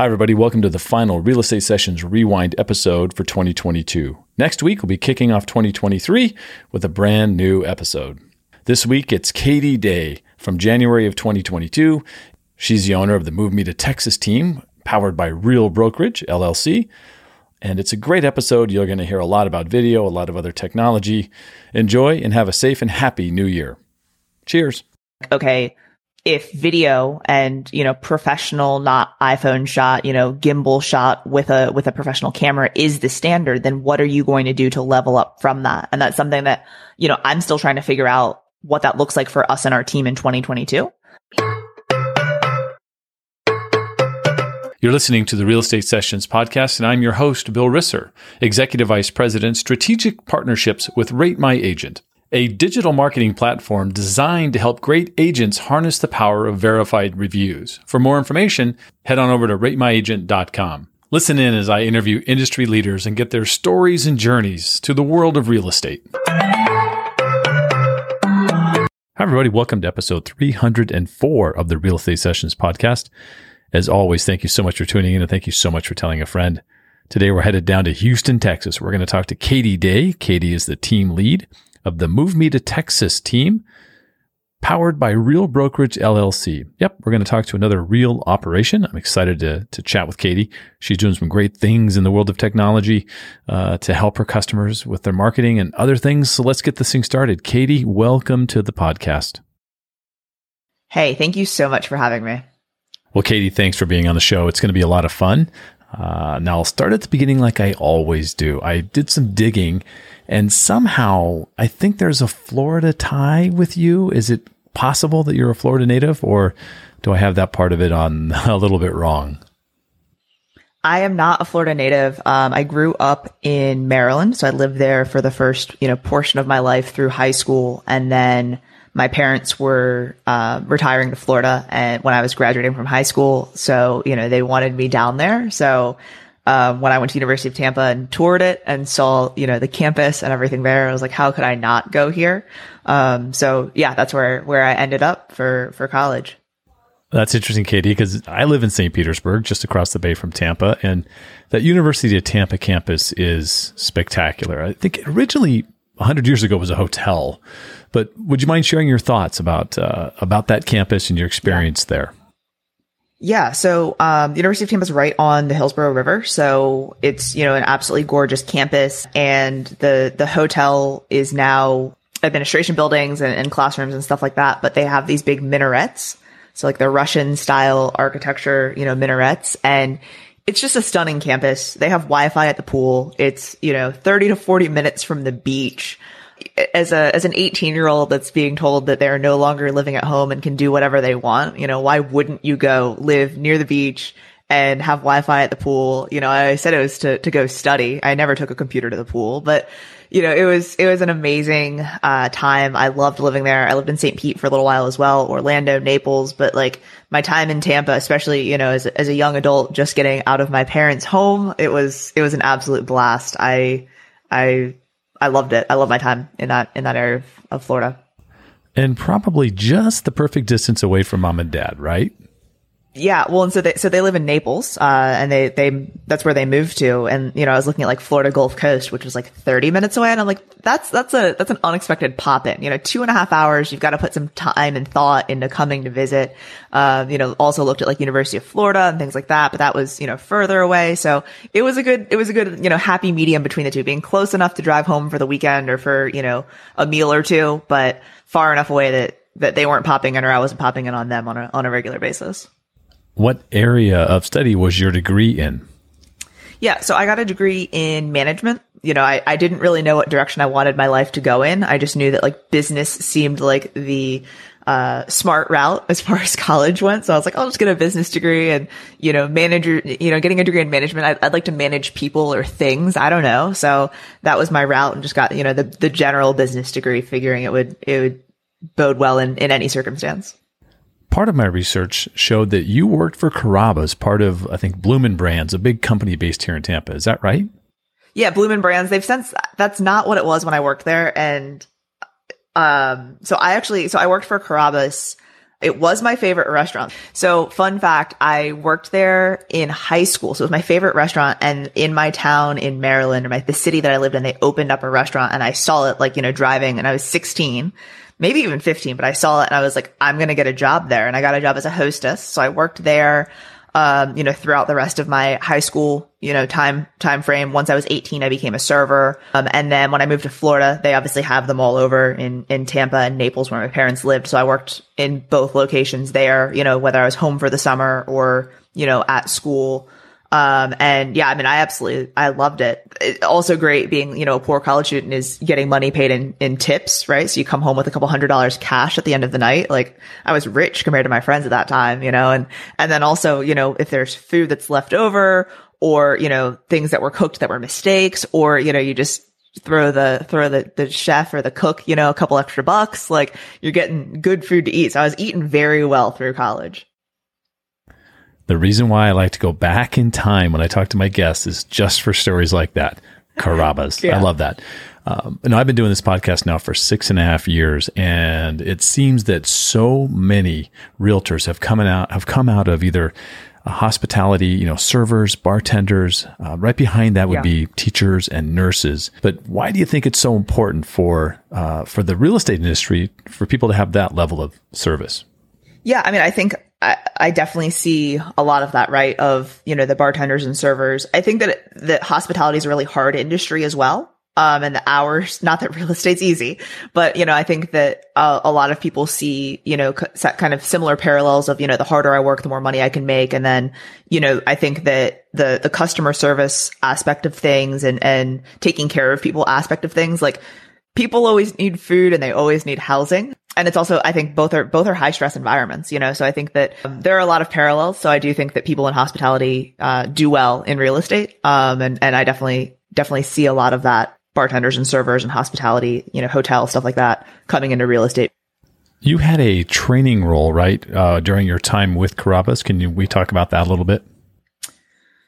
Hi, everybody. Welcome to the final Real Estate Sessions Rewind episode for 2022. Next week, we'll be kicking off 2023 with a brand new episode. This week, it's Katie Day from January of 2022. She's the owner of the Move Me to Texas team, powered by Real Brokerage, LLC. And it's a great episode. You're going to hear a lot about video, a lot of other technology. Enjoy and have a safe and happy new year. Cheers. Okay, if video and you know professional not iphone shot you know gimbal shot with a with a professional camera is the standard then what are you going to do to level up from that? And that's something that you know i'm still trying to figure out what that looks like for us and our team in 2022 You're listening to the Real Estate Sessions podcast, and I'm your host, Bill Risser, Executive Vice President, Strategic Partnerships with Rate My Agent a digital marketing platform designed to help great agents harness the power of verified reviews. For more information, head on over to ratemyagent.com. Listen in as I interview industry leaders and get their stories and journeys to the world of real estate. Hi, everybody. Welcome to episode 304 of the Real Estate Sessions podcast. As always, thank you so much for tuning in and thank you so much for telling a friend. Today, we're headed down to Houston, Texas. We're going to talk to Katie Day. Katie is the team lead of the Move Me to Texas team, powered by Real Brokerage LLC. Yep, we're going to talk to another real operation. I'm excited to, to chat with Katie. She's doing some great things in the world of technology uh, to help her customers with their marketing and other things. So let's get this thing started. Katie, welcome to the podcast. Hey, thank you so much for having me. Well, Katie, thanks for being on the show. It's going to be a lot of fun. Uh, now, I'll start at the beginning like I always do. I did some digging and somehow I think there's a Florida tie with you. Is it possible that you're a Florida native or do I have that part of it on a little bit wrong? I am not a Florida native. Um, I grew up in Maryland, so I lived there for the first, you know, portion of my life through high school, and then my parents were uh, retiring to Florida, and when I was graduating from high school, so you know they wanted me down there. So um, when I went to University of Tampa and toured it and saw, you know, the campus and everything there. I was like, how could I not go here? Um, so yeah, that's where, where I ended up for, for college. That's interesting, Katie, because I live in St. Petersburg, just across the bay from Tampa, and that University of Tampa campus is spectacular. I think originally 100 years ago was a hotel, but would you mind sharing your thoughts about uh, about that campus and your experience yeah. there? Yeah, so um, the University of Tampa is right on the Hillsborough River, so it's you know an absolutely gorgeous campus, and the the hotel is now administration buildings and, and classrooms and stuff like that. But they have these big minarets, so like the Russian style architecture, you know, minarets, and it's just a stunning campus. They have Wi-Fi at the pool. It's you know thirty to forty minutes from the beach as a as an 18 year old that's being told that they're no longer living at home and can do whatever they want you know why wouldn't you go live near the beach and have wi-fi at the pool? You know i said it was to to go study. I never took a computer to the pool but you know it was it was an amazing uh, time. I loved living there. I lived in st pete for a little while as well orlando naples but like my time in tampa especially you know as, as a young adult just getting out of my parents home it was it was an absolute blast. I i I loved it. I love my time in that in that area of, of Florida. And probably just the perfect distance away from mom and dad, right? Yeah, well, and so they so they live in Naples, uh, and they they that's where they moved to. And you know, I was looking at like Florida Gulf Coast, which was like thirty minutes away, and I'm like, that's that's a that's an unexpected pop in. You know, two and a half hours. You've got to put some time and thought into coming to visit. Uh, you know, also looked at like University of Florida and things like that, but that was you know further away. So it was a good it was a good you know happy medium between the two, being close enough to drive home for the weekend or for you know a meal or two, but far enough away that that they weren't popping in or I wasn't popping in on them on a on a regular basis. What area of study was your degree in? Yeah, so I got a degree in management. You know, I, I didn't really know what direction I wanted my life to go in. I just knew that like business seemed like the uh, smart route as far as college went. So I was like, I'll just get a business degree and, you know, manager, you know, getting a degree in management. I'd, I'd, like to manage people or things. I don't know. So that was my route and just got, you know, the, the general business degree figuring it would, it would bode well in, in any circumstance part of my research showed that you worked for Carrabba's, part of, I think, Bloomin' Brands, a big company based here in Tampa. Is that right? Yeah, Bloomin' Brands. They've since, that's not what it was when I worked there. And, um, so I actually, so I worked for Carrabba's, It was my favorite restaurant. So fun fact, I worked there in high school. So it was my favorite restaurant. And in my town in Maryland or my, the city that I lived in, they opened up a restaurant and I saw it like, you know, driving and I was 16, maybe even 15, but I saw it and I was like, I'm going to get a job there. And I got a job as a hostess. So I worked there um, you know, throughout the rest of my high school, you know, time, time frame. Once I was 18, I became a server. Um, and then when I moved to Florida, they obviously have them all over in, in Tampa and Naples where my parents lived. So I worked in both locations there, you know, whether I was home for the summer or, you know, at school. Um, and yeah, I mean, I absolutely, I loved it. it. Also great being, you know, a poor college student is getting money paid in, in tips, right? So you come home with a couple hundred dollars cash at the end of the night. Like I was rich compared to my friends at that time, you know, and, and then also, you know, if there's food that's left over or, you know, things that were cooked that were mistakes or, you know, you just throw the throw the the chef or the cook you know a couple extra bucks like you're getting good food to eat so i was eating very well through college the reason why I like to go back in time when I talk to my guests is just for stories like that. Carrabba's. yeah. I love that. Um, and I've been doing this podcast now for six and a half years, and it seems that so many realtors have come out have come out of either hospitality, you know, servers, bartenders. Uh, right behind that would yeah. be teachers and nurses. But why do you think it's so important for uh, for the real estate industry for people to have that level of service? Yeah, I mean, I think I, I definitely see a lot of that, right? Of, you know, the bartenders and servers. I think that, that hospitality is a really hard industry as well. Um, and the hours, not that real estate's easy, but, you know, I think that uh, a lot of people see, you know, kind of similar parallels of, you know, the harder I work, the more money I can make. And then, you know, I think that the, the customer service aspect of things and, and taking care of people aspect of things, like people always need food and they always need housing and it's also I think both are both are high stress environments, you know. So I think that um, there are a lot of parallels. So I do think that people in hospitality uh, do well in real estate, um, and and I definitely definitely see a lot of that bartenders and servers and hospitality, you know, hotel stuff like that coming into real estate. You had a training role, right, uh, during your time with Carrabba's. Can you, we talk about that a little bit?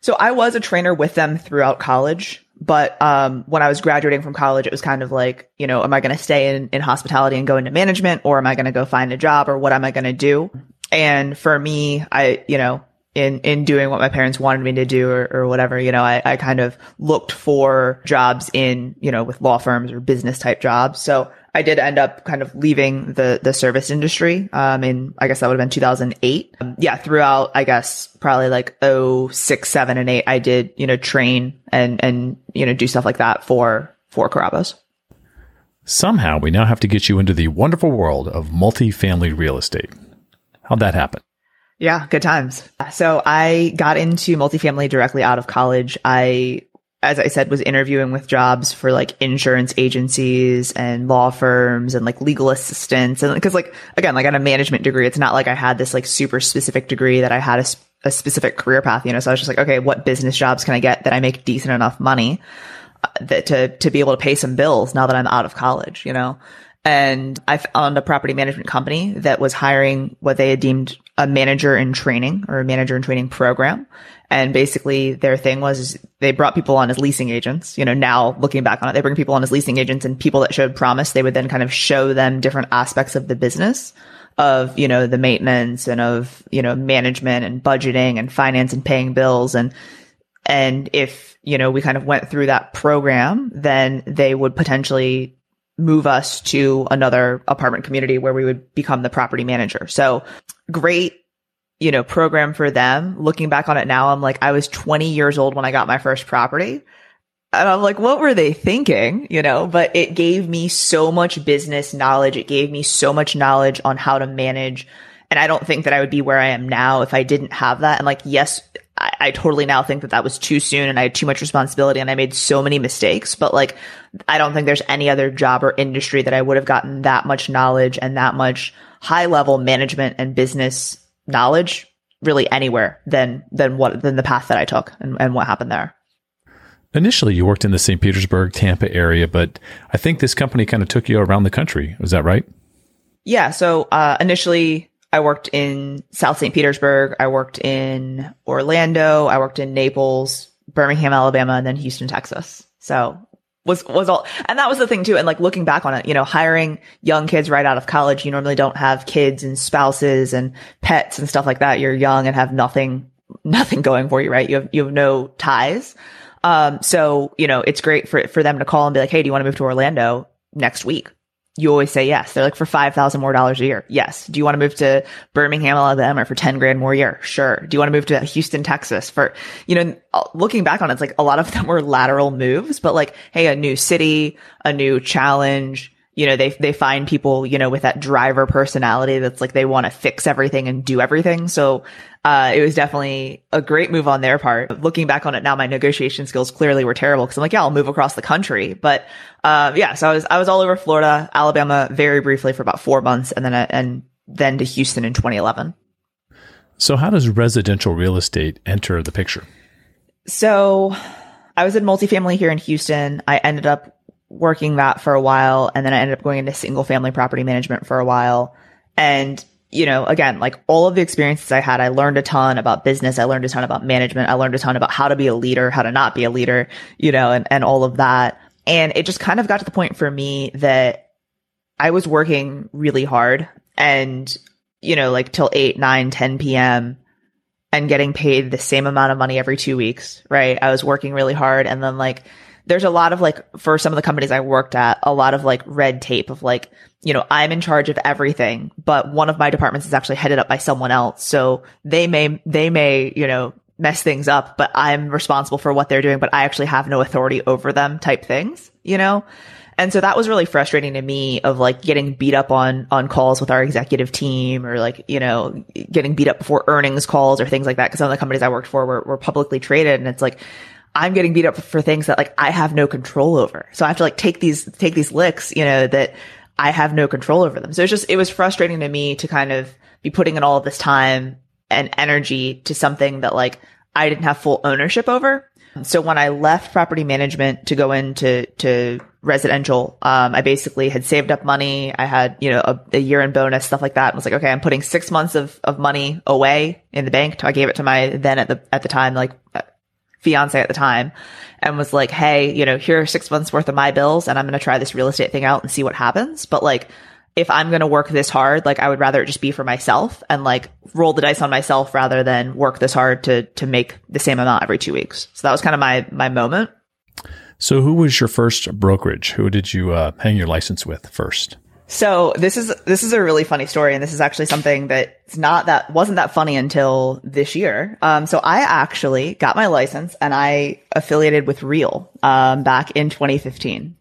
So I was a trainer with them throughout college. But um, when I was graduating from college, it was kind of like, you know, am I going to stay in, in hospitality and go into management or am I going to go find a job or what am I going to do? And for me, I, you know, in, in doing what my parents wanted me to do or, or whatever, you know, I, I kind of looked for jobs in, you know, with law firms or business type jobs. So I did end up kind of leaving the the service industry. Um, in I guess that would have been 2008. Um, yeah, throughout I guess probably like oh six, seven, and eight, I did you know train and and you know do stuff like that for for Carrabba's. Somehow we now have to get you into the wonderful world of multifamily real estate. How'd that happen? Yeah, good times. So I got into multifamily directly out of college. I as I said, was interviewing with jobs for like insurance agencies and law firms and like legal assistants. And because like, again, like I had a management degree. It's not like I had this like super specific degree that I had a, a specific career path, you know? So I was just like, okay, what business jobs can I get that I make decent enough money uh, that to, to be able to pay some bills now that I'm out of college, you know? And I found a property management company that was hiring what they had deemed a manager in training or a manager in training program. And basically their thing was they brought people on as leasing agents. You know, now looking back on it, they bring people on as leasing agents and people that showed promise, they would then kind of show them different aspects of the business of, you know, the maintenance and of, you know, management and budgeting and finance and paying bills. And, and if, you know, we kind of went through that program, then they would potentially move us to another apartment community where we would become the property manager. So great, you know, program for them. Looking back on it now, I'm like, I was 20 years old when I got my first property. And I'm like, what were they thinking? You know, but it gave me so much business knowledge. It gave me so much knowledge on how to manage. And I don't think that I would be where I am now if I didn't have that. And like, yes, I, I, totally now think that that was too soon and I had too much responsibility and I made so many mistakes. But like, I don't think there's any other job or industry that I would have gotten that much knowledge and that much high level management and business knowledge really anywhere than, than what, than the path that I took and, and what happened there. Initially, you worked in the St. Petersburg, Tampa area, but I think this company kind of took you around the country. Is that right? Yeah. So, uh, initially I worked in South St. Petersburg. I worked in Orlando. I worked in Naples, Birmingham, Alabama, and then Houston, Texas. So was was all and that was the thing too and like looking back on it you know hiring young kids right out of college you normally don't have kids and spouses and pets and stuff like that. You're young and have nothing nothing going for you right? You have you have no ties. Um so you know it's great for for them to call and be like hey do you want to move to Orlando next week you always say yes. They're like for five thousand more dollars a year. Yes. Do you want to move to Birmingham, Alabama for ten grand more a year? Sure. Do you want to move to Houston, Texas for you know? Looking back on it, it's like a lot of them were lateral moves, but like, hey, a new city, a new challenge. You know, they they find people you know with that driver personality that's like they want to fix everything and do everything. So uh, it was definitely a great move on their part. Looking back on it now, my negotiation skills clearly were terrible because I'm like, yeah, I'll move across the country. But, uh, yeah, so I was, I was all over Florida, Alabama very briefly for about four months and then, and then to Houston in 2011. So how does residential real estate enter the picture? So I was in multifamily here in Houston. I ended up working that for a while and then I ended up going into single family property management for a while. And you know, again, like all of the experiences I had, I learned a ton about business. I learned a ton about management. I learned a ton about how to be a leader, how to not be a leader, you know, and, and all of that. And it just kind of got to the point for me that I was working really hard and, you know, like till 8, 9, 10 p.m. and getting paid the same amount of money every two weeks, right? I was working really hard. And then like, there's a lot of like, for some of the companies I worked at, a lot of like red tape of like, you know, I'm in charge of everything, but one of my departments is actually headed up by someone else. So they may, they may, you know, mess things up, but I'm responsible for what they're doing, but I actually have no authority over them type things, you know? And so that was really frustrating to me of like getting beat up on, on calls with our executive team or like, you know, getting beat up before earnings calls or things like that. Cause some of the companies I worked for were, were publicly traded and it's like, I'm getting beat up for things that like I have no control over. So I have to like take these, take these licks, you know, that I have no control over them. So it's just, it was frustrating to me to kind of be putting in all this time and energy to something that like I didn't have full ownership over. So when I left property management to go into, to residential, um, I basically had saved up money. I had, you know, a, a year in bonus, stuff like that. I was like, okay, I'm putting six months of, of money away in the bank. I gave it to my then at the, at the time, like fiance at the time and was like, Hey, you know, here are six months worth of my bills and I'm going to try this real estate thing out and see what happens. But like, if I'm going to work this hard, like I would rather it just be for myself and like roll the dice on myself rather than work this hard to, to make the same amount every two weeks. So that was kind of my, my moment. So who was your first brokerage? Who did you uh, hang your license with first? So this is this is a really funny story, and this is actually something that's not that wasn't that funny until this year. Um, so I actually got my license and I affiliated with Real um, back in 2015.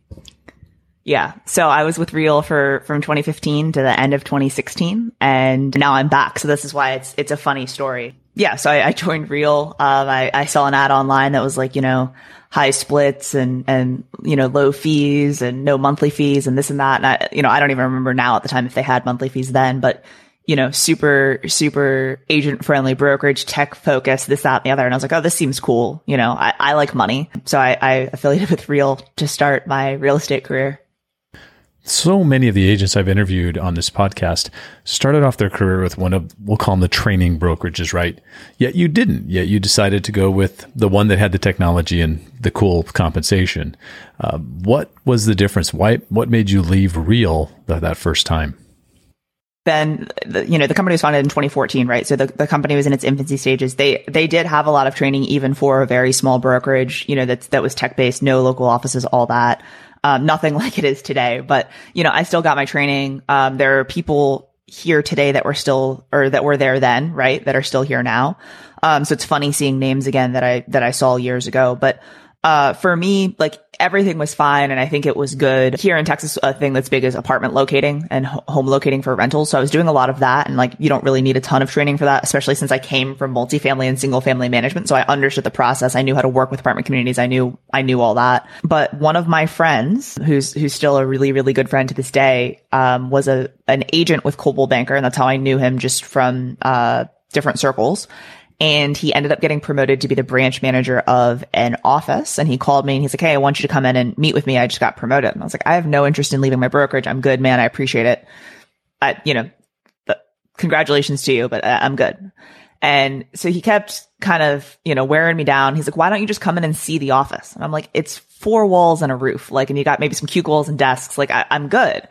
Yeah, so I was with Real for from 2015 to the end of 2016, and now I'm back. So this is why it's it's a funny story. Yeah, so I, I joined Real. Um, I, I saw an ad online that was like, you know, high splits and, and, you know, low fees and no monthly fees and this and that. And I, you know, I don't even remember now at the time if they had monthly fees then, but, you know, super, super agent friendly brokerage, tech focused, this, that, and the other. And I was like, oh, this seems cool. You know, I, I like money. So I, I affiliated with Real to start my real estate career so many of the agents I've interviewed on this podcast started off their career with one of, we'll call them the training brokerages, right? Yet you didn't. Yet you decided to go with the one that had the technology and the cool compensation. Uh, what was the difference? Why, what made you leave Real that, first time? then you know the company was founded in 2014 right so the, the company was in its infancy stages they they did have a lot of training even for a very small brokerage you know that that was tech based no local offices all that um, nothing like it is today, but you know, I still got my training. Um, there are people here today that were still, or that were there then, right? That are still here now. Um, so it's funny seeing names again that I, that I saw years ago, but uh, for me, like everything was fine. And I think it was good here in Texas. A thing that's big is apartment locating and home locating for rentals. So I was doing a lot of that. And like, you don't really need a ton of training for that, especially since I came from multifamily and single family management. So I understood the process. I knew how to work with apartment communities. I knew, I knew all that. But one of my friends who's, who's still a really, really good friend to this day, um, was a, an agent with Coldwell Banker. And that's how I knew him just from, uh, different circles and he ended up getting promoted to be the branch manager of an office. And he called me and he's like, Hey, I want you to come in and meet with me. I just got promoted. And I was like, I have no interest in leaving my brokerage. I'm good, man. I appreciate it. I, you know, congratulations to you, but I'm good. And so he kept kind of, you know, wearing me down. He's like, why don't you just come in and see the office? And I'm like, it's four walls and a roof. Like, and you got maybe some cubicles and desks. Like, I, I'm good.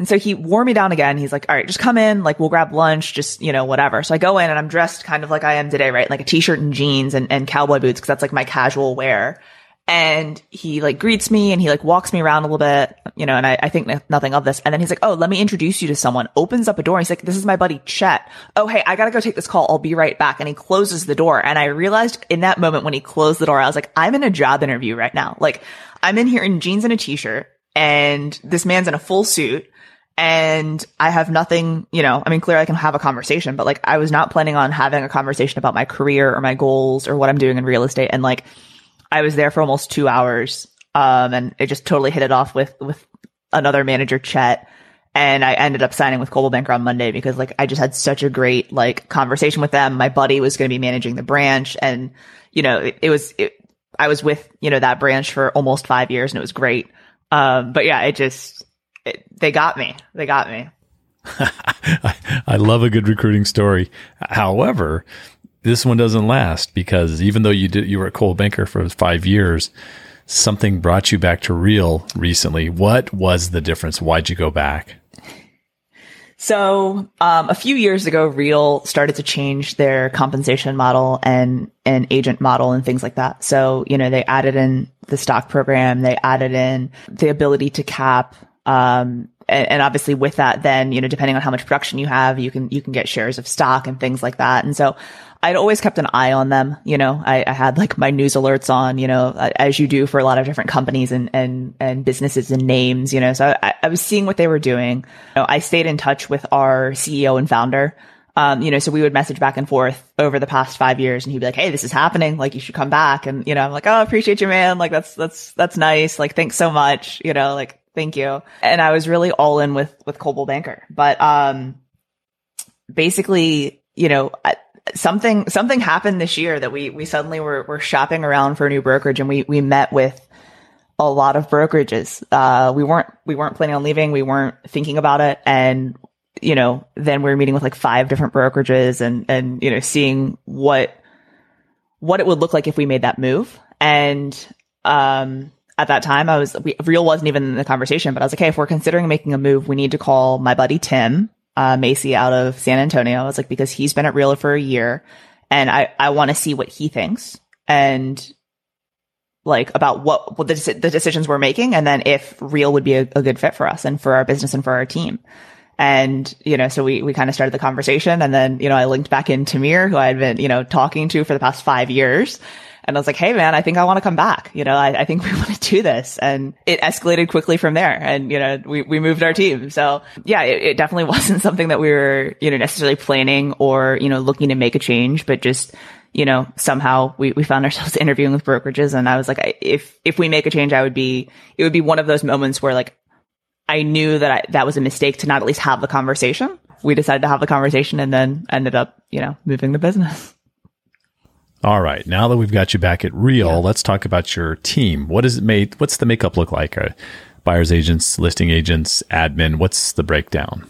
And so he wore me down again. He's like, all right, just come in. Like, we'll grab lunch, just, you know, whatever. So I go in and I'm dressed kind of like I am today, right? Like a t-shirt and jeans and, and cowboy boots. Cause that's like my casual wear and he like greets me and he like walks me around a little bit, you know, and I, I think nothing of this. And then he's like, Oh, let me introduce you to someone, opens up a door. And he's like, this is my buddy Chet. Oh, hey, I gotta go take this call. I'll be right back. And he closes the door. And I realized in that moment when he closed the door, I was like, I'm in a job interview right now. Like I'm in here in jeans and a t-shirt and this man's in a full suit and I have nothing, you know, I mean, clearly I can have a conversation, but like I was not planning on having a conversation about my career or my goals or what I'm doing in real estate. And like, I was there for almost two hours. Um, and it just totally hit it off with, with another manager, Chet. And I ended up signing with Coldwell Banker on Monday because like I just had such a great like conversation with them. My buddy was going to be managing the branch and, you know, it, it was, it, I was with, you know, that branch for almost five years and it was great. Um, but yeah, it just, it, they got me. They got me. I love a good recruiting story. However, this one doesn't last because even though you did you were at Coldwell Banker for five years, something brought you back to real recently. What was the difference? Why'd you go back? So um, a few years ago, Real started to change their compensation model and and agent model and things like that. So you know they added in the stock program, they added in the ability to cap um, and, and, obviously with that, then, you know, depending on how much production you have, you can, you can get shares of stock and things like that. And so I'd always kept an eye on them. You know, I, I, had like my news alerts on, you know, as you do for a lot of different companies and, and, and businesses and names, you know, so I, I was seeing what they were doing. You know, I stayed in touch with our CEO and founder. Um, you know, so we would message back and forth over the past five years and he'd be like, Hey, this is happening. Like you should come back. And, you know, I'm like, Oh, appreciate you, man. Like that's, that's, that's nice. Like, thanks so much. You know, like Thank you. And I was really all in with, with Coldwell Banker, but, um, basically, you know, something, something happened this year that we, we suddenly were, were shopping around for a new brokerage and we, we met with a lot of brokerages. Uh, we weren't, we weren't planning on leaving. We weren't thinking about it. And, you know, then we were meeting with like five different brokerages and, and, you know, seeing what, what it would look like if we made that move. And, um, at that time, I was, we, real wasn't even in the conversation, but I was like, hey, if we're considering making a move, we need to call my buddy Tim, uh, Macy out of San Antonio. I was like, because he's been at Real for a year and I, I want to see what he thinks and like about what, what the, the decisions we're making. And then if Real would be a, a good fit for us and for our business and for our team. And, you know, so we, we kind of started the conversation and then, you know, I linked back in Tamir, who I had been, you know, talking to for the past five years. And I was like, Hey man, I think I want to come back. You know, I, I think we want to do this. And it escalated quickly from there. And, you know, we, we moved our team. So yeah, it, it definitely wasn't something that we were, you know, necessarily planning or, you know, looking to make a change, but just, you know, somehow we, we found ourselves interviewing with brokerages. And I was like, if, if we make a change, I would be, it would be one of those moments where like, I knew that I, that was a mistake to not at least have the conversation. We decided to have the conversation and then ended up, you know, moving the business. All right. Now that we've got you back at Real, yeah. let's talk about your team. What is it made? What's the makeup look like? Uh, buyers agents, listing agents, admin. What's the breakdown?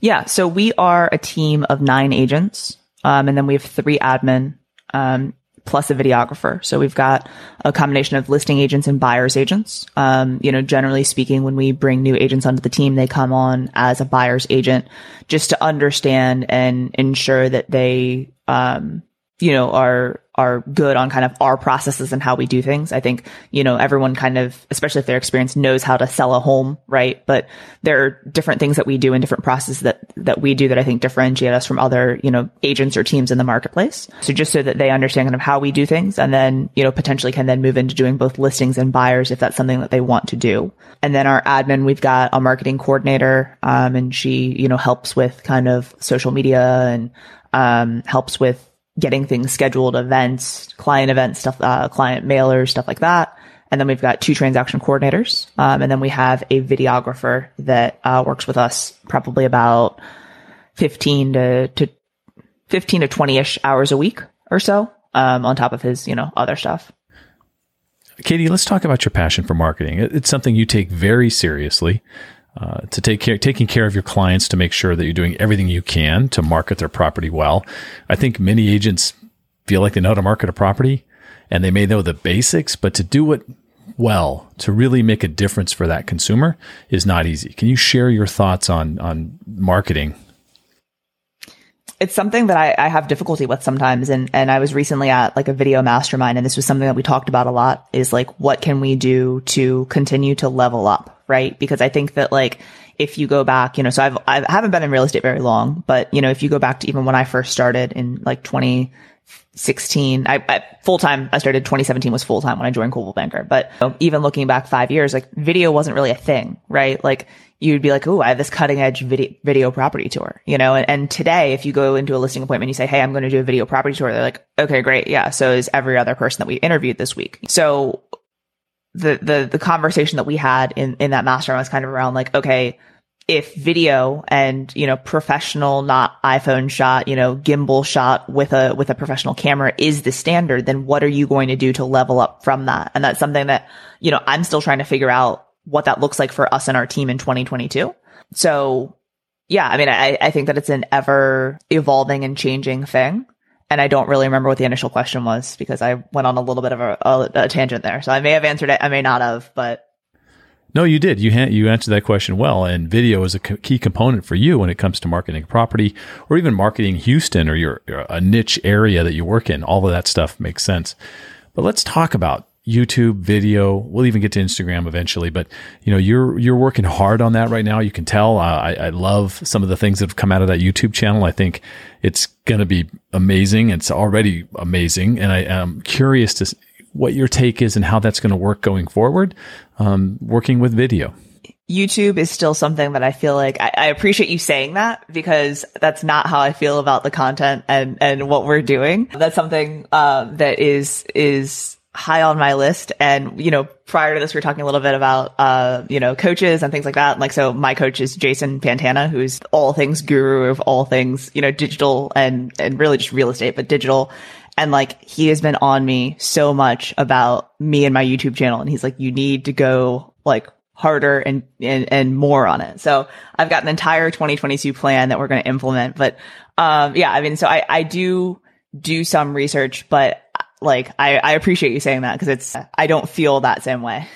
Yeah. So we are a team of nine agents. Um, and then we have three admin, um, plus a videographer. So we've got a combination of listing agents and buyers agents. Um, you know, generally speaking, when we bring new agents onto the team, they come on as a buyer's agent just to understand and ensure that they, um, you know, are, are good on kind of our processes and how we do things. I think, you know, everyone kind of, especially if they're experienced, knows how to sell a home, right? But there are different things that we do in different processes that, that we do that I think differentiate us from other, you know, agents or teams in the marketplace. So just so that they understand kind of how we do things and then, you know, potentially can then move into doing both listings and buyers if that's something that they want to do. And then our admin, we've got a marketing coordinator, um, and she, you know, helps with kind of social media and, um, helps with getting things scheduled, events, client events, stuff, uh, client mailers, stuff like that. And then we've got two transaction coordinators. Um, and then we have a videographer that uh, works with us probably about 15 to, to 15 to 20 ish hours a week or so, um, on top of his, you know, other stuff. Katie, let's talk about your passion for marketing. It's something you take very seriously. Uh, to take care, taking care of your clients to make sure that you're doing everything you can to market their property well. I think many agents feel like they know how to market a property and they may know the basics, but to do it well, to really make a difference for that consumer is not easy. Can you share your thoughts on, on marketing it's something that I, I, have difficulty with sometimes. And, and I was recently at like a video mastermind and this was something that we talked about a lot is like, what can we do to continue to level up? Right. Because I think that like, if you go back, you know, so I've, I haven't been in real estate very long, but you know, if you go back to even when I first started in like 2016, I, I full time, I started 2017 was full time when I joined Coldwell Banker. But you know, even looking back five years, like video wasn't really a thing, right? Like you'd be like, oh, I have this cutting edge video, video property tour, you know, and, and today, if you go into a listing appointment, you say, Hey, I'm going to do a video property tour. They're like, okay, great. Yeah. So is every other person that we interviewed this week. So the, the, the conversation that we had in, in that mastermind was kind of around like, okay, if video and, you know, professional, not iPhone shot, you know, gimbal shot with a, with a professional camera is the standard, then what are you going to do to level up from that? And that's something that, you know, I'm still trying to figure out what that looks like for us and our team in 2022. So yeah, I mean, I, I think that it's an ever evolving and changing thing. And I don't really remember what the initial question was because I went on a little bit of a, a, a tangent there. So I may have answered it. I may not have, but no, you did. You ha- you answered that question well. And video is a co- key component for you when it comes to marketing property or even marketing Houston or your, your, a niche area that you work in. All of that stuff makes sense. But let's talk about YouTube video. We'll even get to Instagram eventually, but you know, you're, you're working hard on that right now. You can tell. I, I love some of the things that have come out of that YouTube channel. I think it's going to be amazing. It's already amazing. And I am curious to what your take is and how that's going to work going forward, um, working with video. YouTube is still something that I feel like I, I, appreciate you saying that because that's not how I feel about the content and, and what we're doing. That's something, uh, that is, is high on my list. And, you know, prior to this, we are talking a little bit about, uh, you know, coaches and things like that. Like, so my coach is Jason Pantana, who's all things guru of all things, you know, digital and, and really just real estate, but digital. And like, he has been on me so much about me and my YouTube channel. And he's like, you need to go like harder and, and, and more on it. So I've got an entire 2022 plan that we're going to implement. But, um, yeah, I mean, so I, I do do some research, but like I, I appreciate you saying that because it's I don't feel that same way.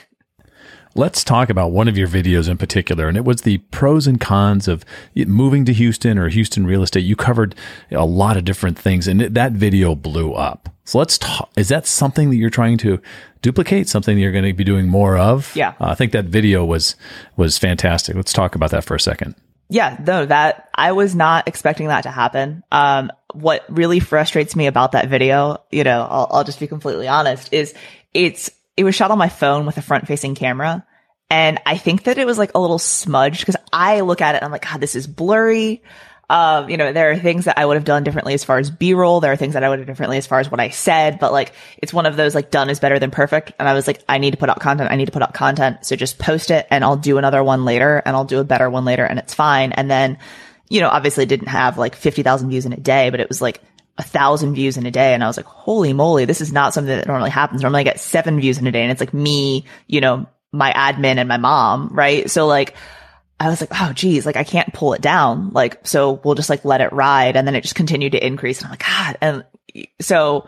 Let's talk about one of your videos in particular, and it was the pros and cons of moving to Houston or Houston real estate. You covered a lot of different things, and that video blew up. So let's talk. Is that something that you're trying to duplicate? Something you're going to be doing more of? Yeah, uh, I think that video was was fantastic. Let's talk about that for a second. Yeah, no, that I was not expecting that to happen. Um, what really frustrates me about that video, you know, I'll, I'll just be completely honest, is it's, it was shot on my phone with a front facing camera. And I think that it was like a little smudged because I look at it and I'm like, God, this is blurry. Um, you know, there are things that I would have done differently as far as B-roll. There are things that I would have differently as far as what I said, but like, it's one of those like done is better than perfect. And I was like, I need to put out content. I need to put out content. So just post it and I'll do another one later and I'll do a better one later and it's fine. And then, you know, obviously didn't have like 50,000 views in a day, but it was like a thousand views in a day. And I was like, holy moly, this is not something that normally happens. Normally I get seven views in a day and it's like me, you know, my admin and my mom, right? So like, I was like, oh, geez, like I can't pull it down. Like, so we'll just like let it ride. And then it just continued to increase. And I'm like, God. And so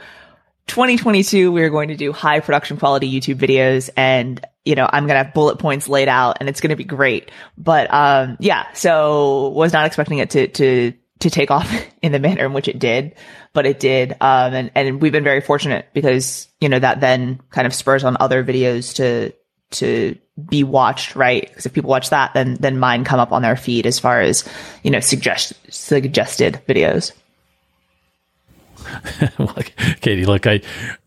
2022, we are going to do high production quality YouTube videos and, you know, I'm going to have bullet points laid out and it's going to be great. But, um, yeah, so was not expecting it to, to, to take off in the manner in which it did, but it did. Um, and, and we've been very fortunate because, you know, that then kind of spurs on other videos to, to be watched, right? Because if people watch that, then then mine come up on their feed as far as you know suggest suggested videos. Katie, look, I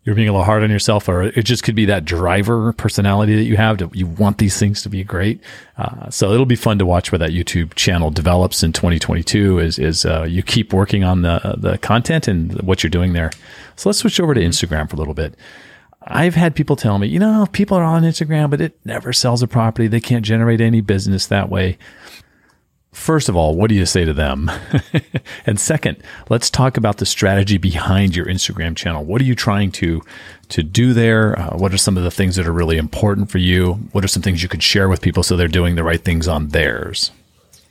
you're being a little hard on yourself, or it just could be that driver personality that you have. To, you want these things to be great, uh, so it'll be fun to watch where that YouTube channel develops in 2022. Is is uh, you keep working on the the content and what you're doing there. So let's switch over to Instagram for a little bit. I've had people tell me, you know, people are on Instagram, but it never sells a property. They can't generate any business that way. First of all, what do you say to them? and second, let's talk about the strategy behind your Instagram channel. What are you trying to to do there? Uh, what are some of the things that are really important for you? What are some things you could share with people so they're doing the right things on theirs?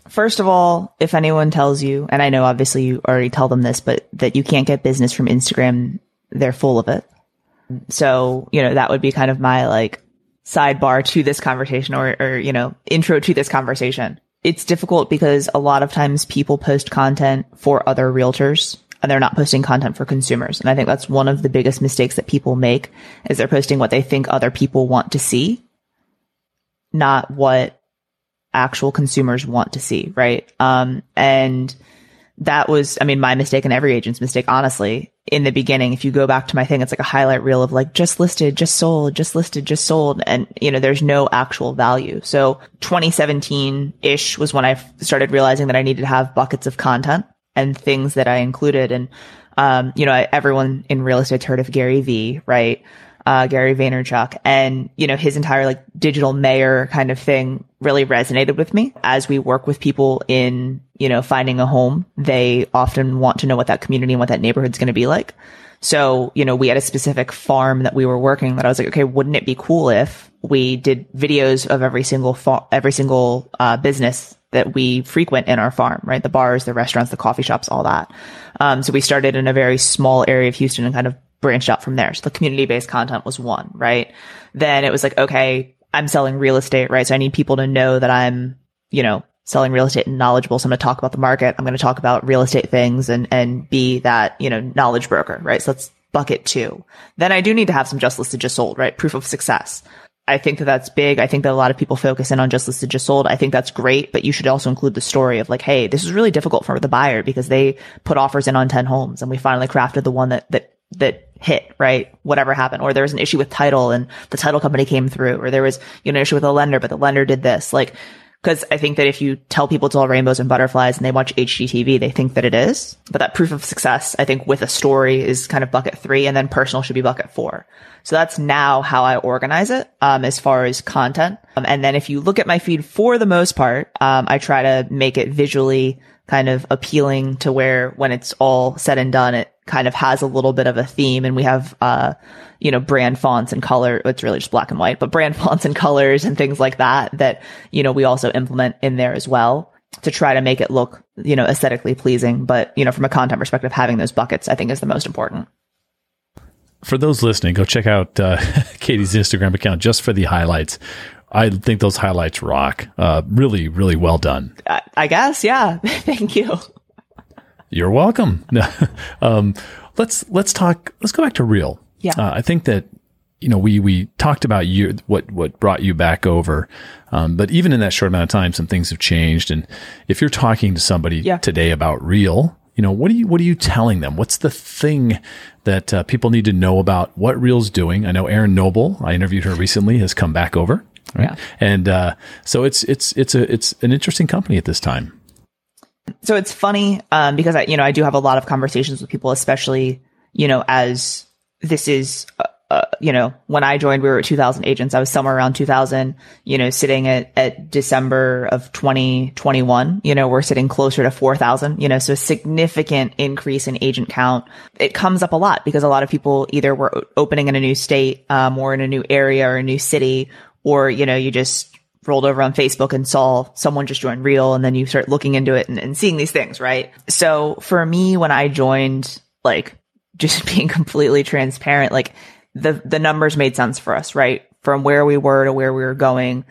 First of all, if anyone tells you, and I know obviously you already tell them this, but that you can't get business from Instagram, they're full of it. So, you know, that would be kind of my like sidebar to this conversation or, or, you know, intro to this conversation it's difficult because a lot of times people post content for other realtors and they're not posting content for consumers. And I think that's one of the biggest mistakes that people make is they're posting what they think other people want to see, not what actual consumers want to see. Right. Um, and that was, I mean, my mistake and every agent's mistake, honestly, in the beginning. If you go back to my thing, it's like a highlight reel of like just listed, just sold, just listed, just sold. And, you know, there's no actual value. So 2017 ish was when I started realizing that I needed to have buckets of content and things that I included. And, um, you know, I, everyone in real estate's heard of Gary V, right? Uh, Gary Vaynerchuk and, you know, his entire like digital mayor kind of thing really resonated with me as we work with people in, you know, finding a home. They often want to know what that community and what that neighborhood's going to be like. So, you know, we had a specific farm that we were working that I was like, okay, wouldn't it be cool if we did videos of every single, fa- every single, uh, business that we frequent in our farm, right? The bars, the restaurants, the coffee shops, all that. Um, so we started in a very small area of Houston and kind of branched out from there. So the community based content was one, right? Then it was like, okay, I'm selling real estate, right? So I need people to know that I'm, you know, selling real estate and knowledgeable. So I'm going to talk about the market. I'm going to talk about real estate things and, and be that, you know, knowledge broker, right? So that's bucket two. Then I do need to have some just listed, just sold, right? Proof of success. I think that that's big. I think that a lot of people focus in on just listed, just sold. I think that's great, but you should also include the story of like, Hey, this is really difficult for the buyer because they put offers in on 10 homes and we finally crafted the one that, that that hit, right? Whatever happened. Or there was an issue with title and the title company came through, or there was, you know, an issue with a lender, but the lender did this. Like, cause I think that if you tell people it's all rainbows and butterflies and they watch HGTV, they think that it is. But that proof of success, I think with a story is kind of bucket three and then personal should be bucket four. So that's now how I organize it, um, as far as content. Um, and then if you look at my feed for the most part, um, I try to make it visually kind of appealing to where when it's all said and done, it kind of has a little bit of a theme and we have, uh, you know, brand fonts and color. It's really just black and white, but brand fonts and colors and things like that, that, you know, we also implement in there as well to try to make it look, you know, aesthetically pleasing. But, you know, from a content perspective, having those buckets, I think is the most important. For those listening, go check out uh, Katie's Instagram account just for the highlights. I think those highlights rock. Uh, really, really well done. I, I guess, yeah. Thank you. You're welcome. um, let's let's talk. Let's go back to real. Yeah, uh, I think that you know we we talked about you what what brought you back over, um, but even in that short amount of time, some things have changed. And if you're talking to somebody yeah. today about real, you know what are you what are you telling them? What's the thing that uh, people need to know about what Real's doing? I know aaron Noble. I interviewed her recently. Has come back over. Right? Yeah. And uh, so it's it's it's a it's an interesting company at this time. So it's funny um, because I, you know, I do have a lot of conversations with people, especially you know, as this is, uh, uh, you know, when I joined, we were at 2,000 agents. I was somewhere around 2,000. You know, sitting at at December of 2021. You know, we're sitting closer to 4,000. You know, so a significant increase in agent count. It comes up a lot because a lot of people either were opening in a new state, um, or in a new area or a new city, or you know, you just rolled over on Facebook and saw someone just join Real and then you start looking into it and, and seeing these things, right? So for me, when I joined, like just being completely transparent, like the, the numbers made sense for us, right? From where we were to where we were going,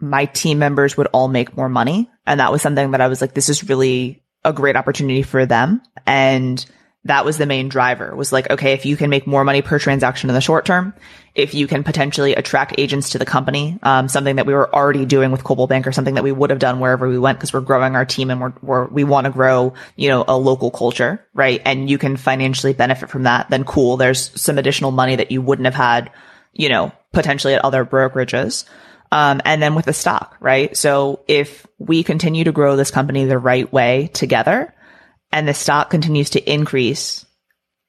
my team members would all make more money. And that was something that I was like, this is really a great opportunity for them. And that was the main driver was like, okay, if you can make more money per transaction in the short term, if you can potentially attract agents to the company, um, something that we were already doing with Coldwell Banker something that we would have done wherever we went because we're growing our team and we're, we're we want to grow, you know, a local culture, right? And you can financially benefit from that, then cool. There's some additional money that you wouldn't have had, you know, potentially at other brokerages. Um, and then with the stock, right? So if we continue to grow this company the right way together, and the stock continues to increase,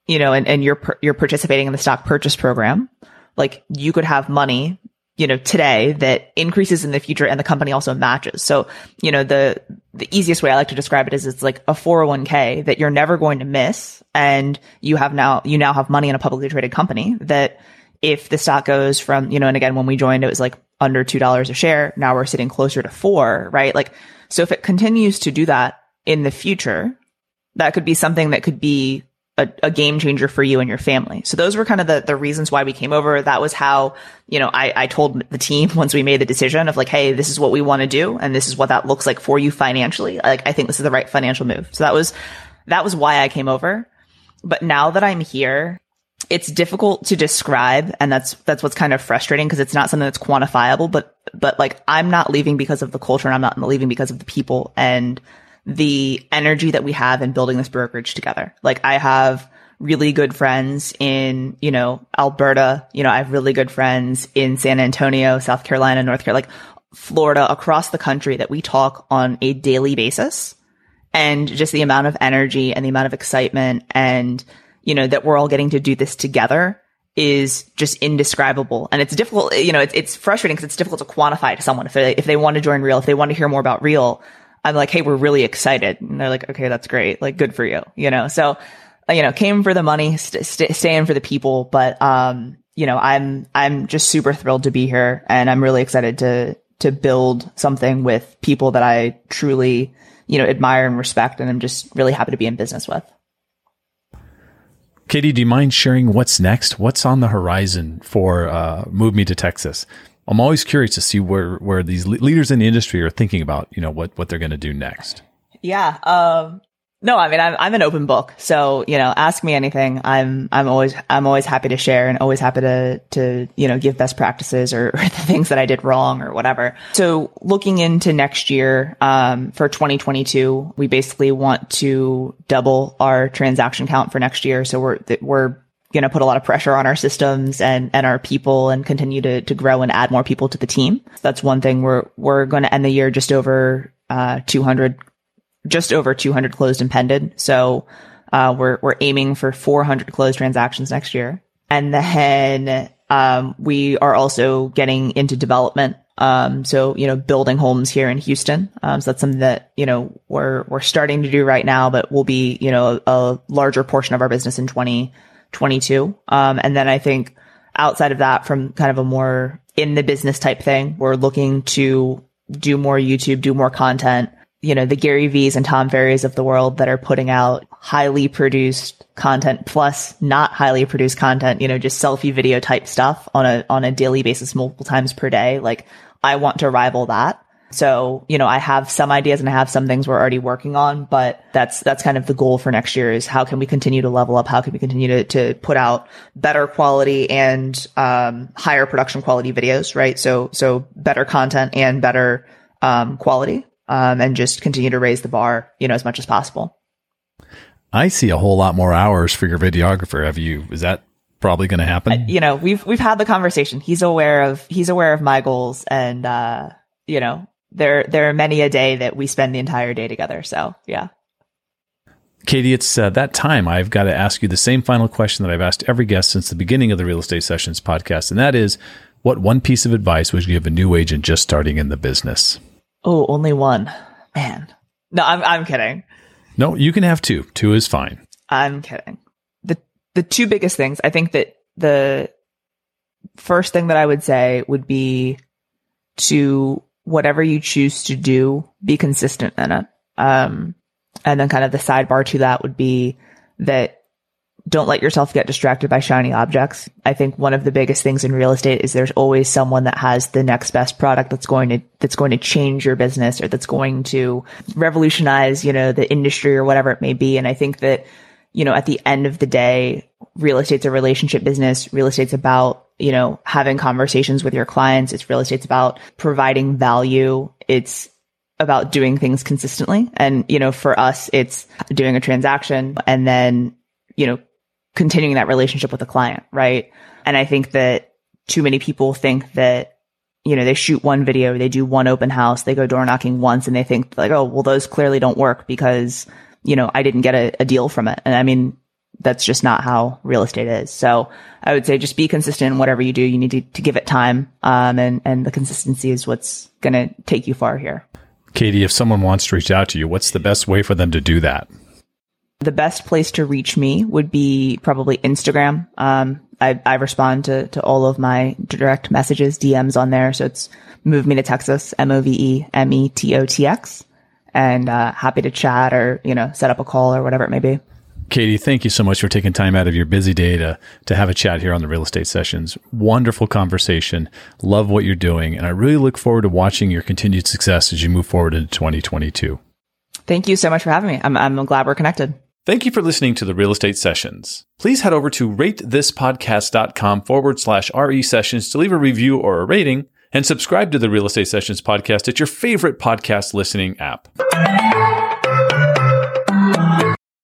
you know, and, and you're, you're participating in the stock purchase program, like you could have money you know, today that increases in the future and the company also matches. So, you know, the, the easiest way I like to describe it is it's like a 401k that you're never going to miss. And you have now, you now have money in a publicly traded company that if the stock goes from, you know, and again, when we joined, it was like under $2 a share. Now we're sitting closer to four, right? Like, so if it continues to do that in the future, that could be something that could be a, a, game changer for you and your family. So those were kind of the, the reasons why we came over. That was how, you know, I, I told the team once we made the decision of like, Hey, this is what we want to do. And this is what that looks like for you financially. Like, I think this is the right financial move. So that was, that was why I came over. But now that I'm here, it's difficult to describe. And that's, that's what's kind of frustrating because it's not something that's quantifiable, but, but like I'm not leaving because of the culture and I'm not leaving because of the people and the energy that we have in building this brokerage together. Like I have really good friends in, you know, Alberta. You know, I have really good friends in San Antonio, South Carolina, North Carolina, like Florida, across the country that we talk on a daily basis. And just the amount of energy and the amount of excitement and, you know, that we're all getting to do this together is just indescribable. And it's difficult, you know, it's, it's frustrating because it's difficult to quantify to someone if they, if they want to join Real, if they want to hear more about Real I'm like, Hey, we're really excited. And they're like, okay, that's great. Like good for you, you know? So, uh, you know, came for the money, st- st- staying for the people. But, um, you know, I'm, I'm just super thrilled to be here and I'm really excited to, to build something with people that I truly, you know, admire and respect. And I'm just really happy to be in business with. Katie, do you mind sharing what's next? What's on the horizon for uh, Move Me to Texas? I'm always curious to see where where these leaders in the industry are thinking about, you know, what what they're going to do next. Yeah. Um, no, I mean, I'm, I'm an open book. So, you know, ask me anything. I'm, I'm always, I'm always happy to share and always happy to, to, you know, give best practices or, or the things that I did wrong or whatever. So looking into next year, um, for 2022, we basically want to double our transaction count for next year. So we're, we're going to put a lot of pressure on our systems and, and our people and continue to, to grow and add more people to the team. That's one thing we're, we're going to end the year just over, uh, 200, just over 200 closed and pended. So, uh, we're, we're aiming for 400 closed transactions next year. And then, um, we are also getting into development. Um, so, you know, building homes here in Houston. Um, so that's something that, you know, we're, we're starting to do right now, but will be, you know, a, a larger portion of our business in 20, 22. Um, and then I think outside of that, from kind of a more in the business type thing, we're looking to do more YouTube, do more content. You know, the Gary V's and Tom Ferrys of the world that are putting out highly produced content plus not highly produced content, you know, just selfie video type stuff on a, on a daily basis, multiple times per day. Like I want to rival that. So, you know, I have some ideas and I have some things we're already working on, but that's, that's kind of the goal for next year is how can we continue to level up? How can we continue to, to put out better quality and, um, higher production quality videos, right? So, so better content and better, um, quality, um, and just continue to raise the bar, you know, as much as possible. I see a whole lot more hours for your videographer. Have you, is that probably going to happen? You know, we've, we've had the conversation. He's aware of, he's aware of my goals and, uh, you know, there there are many a day that we spend the entire day together. So yeah. Katie, it's uh, that time. I've got to ask you the same final question that I've asked every guest since the beginning of the Real Estate Sessions podcast, and that is, what one piece of advice would you give a new agent just starting in the business? Oh, only one, man. No, I'm I'm kidding. No, you can have two. Two is fine. I'm kidding. the The two biggest things, I think that the first thing that I would say would be to whatever you choose to do, be consistent in it. Um, and then kind of the sidebar to that would be that don't let yourself get distracted by shiny objects. I think one of the biggest things in real estate is there's always someone that has the next best product that's going to, that's going to change your business or that's going to revolutionize, you know, the industry or whatever it may be. And I think that, you know, at the end of the day, real estate's a relationship business. Real estate's about you know, having conversations with your clients. It's real estate's about providing value. It's about doing things consistently. And, you know, for us, it's doing a transaction and then, you know, continuing that relationship with the client. Right. And I think that too many people think that, you know, they shoot one video, they do one open house, they go door knocking once and they think like, oh, well, those clearly don't work because, you know, I didn't get a, a deal from it. And I mean, that's just not how real estate is. So I would say just be consistent in whatever you do. You need to, to give it time. Um, and, and the consistency is what's going to take you far here. Katie, if someone wants to reach out to you, what's the best way for them to do that? The best place to reach me would be probably Instagram. Um, I, I respond to, to all of my direct messages, DMs on there. So it's move me to Texas, M O V E M E T O T X and, uh, happy to chat or, you know, set up a call or whatever it may be. Katie, thank you so much for taking time out of your busy day to, to have a chat here on the real estate sessions. Wonderful conversation. Love what you're doing. And I really look forward to watching your continued success as you move forward into 2022. Thank you so much for having me. I'm, I'm glad we're connected. Thank you for listening to the Real Estate Sessions. Please head over to ratethispodcast.com forward slash RE sessions to leave a review or a rating and subscribe to the Real Estate Sessions podcast at your favorite podcast listening app.